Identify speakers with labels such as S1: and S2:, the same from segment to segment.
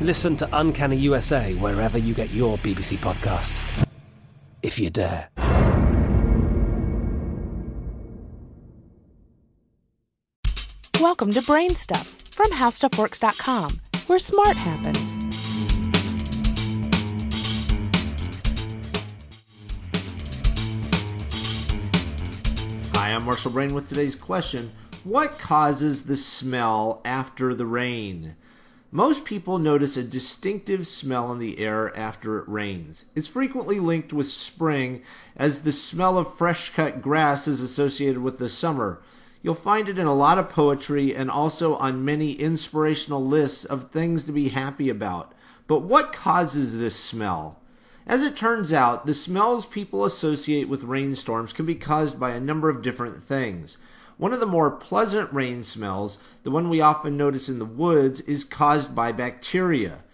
S1: Listen to Uncanny USA wherever you get your BBC podcasts. If you dare.
S2: Welcome to Brain Stuff from HowStuffWorks.com, where smart happens.
S3: Hi, I'm Marshall Brain with today's question What causes the smell after the rain? Most people notice a distinctive smell in the air after it rains. It's frequently linked with spring, as the smell of fresh cut grass is associated with the summer. You'll find it in a lot of poetry and also on many inspirational lists of things to be happy about. But what causes this smell? As it turns out, the smells people associate with rainstorms can be caused by a number of different things. One of the more pleasant rain smells, the one we often notice in the woods, is caused by bacteria.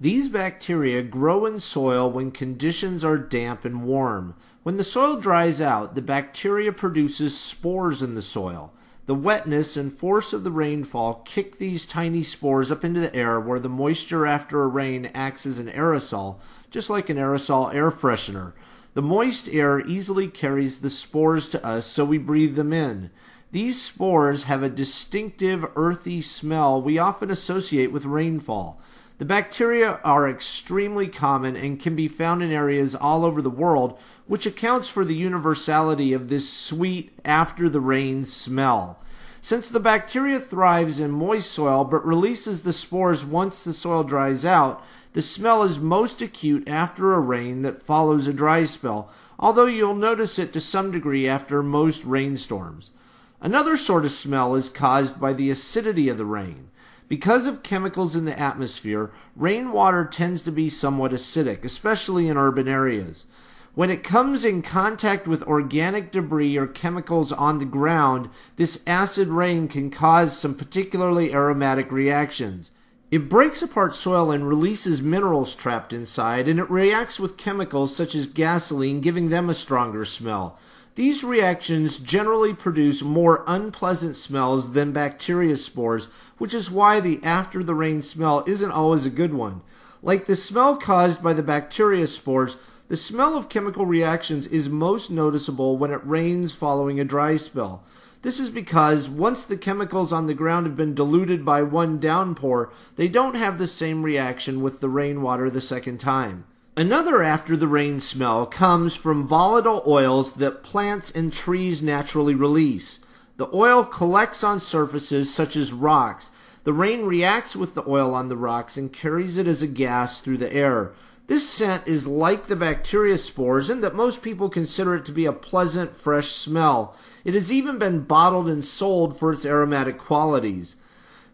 S3: These bacteria grow in soil when conditions are damp and warm. When the soil dries out, the bacteria produces spores in the soil. The wetness and force of the rainfall kick these tiny spores up into the air where the moisture after a rain acts as an aerosol, just like an aerosol air freshener. The moist air easily carries the spores to us, so we breathe them in. These spores have a distinctive earthy smell we often associate with rainfall. The bacteria are extremely common and can be found in areas all over the world, which accounts for the universality of this sweet after the rain smell. Since the bacteria thrives in moist soil but releases the spores once the soil dries out, the smell is most acute after a rain that follows a dry spell, although you'll notice it to some degree after most rainstorms. Another sort of smell is caused by the acidity of the rain. Because of chemicals in the atmosphere, rainwater tends to be somewhat acidic, especially in urban areas. When it comes in contact with organic debris or chemicals on the ground, this acid rain can cause some particularly aromatic reactions. It breaks apart soil and releases minerals trapped inside, and it reacts with chemicals such as gasoline, giving them a stronger smell. These reactions generally produce more unpleasant smells than bacteria spores, which is why the after the rain smell isn't always a good one. Like the smell caused by the bacteria spores, the smell of chemical reactions is most noticeable when it rains following a dry spell. This is because once the chemicals on the ground have been diluted by one downpour, they don't have the same reaction with the rainwater the second time. Another after the rain smell comes from volatile oils that plants and trees naturally release. The oil collects on surfaces such as rocks. The rain reacts with the oil on the rocks and carries it as a gas through the air. This scent is like the bacteria spores in that most people consider it to be a pleasant, fresh smell. It has even been bottled and sold for its aromatic qualities.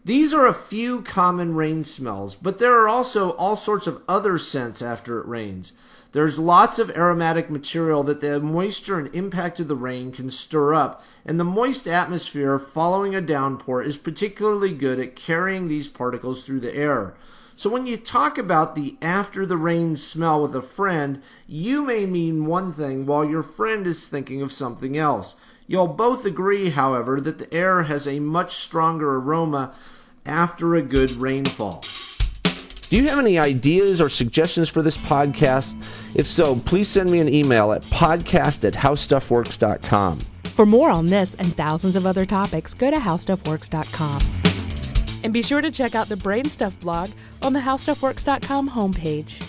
S3: These are a few common rain smells, but there are also all sorts of other scents after it rains. There's lots of aromatic material that the moisture and impact of the rain can stir up, and the moist atmosphere following a downpour is particularly good at carrying these particles through the air. So when you talk about the after the rain smell with a friend, you may mean one thing while your friend is thinking of something else. You'll both agree, however, that the air has a much stronger aroma after a good rainfall.
S4: Do you have any ideas or suggestions for this podcast? If so, please send me an email at podcast at howstuffworks.com.
S2: For more on this and thousands of other topics, go to howstuffworks.com. And be sure to check out the Brainstuff blog on the howstuffworks.com homepage.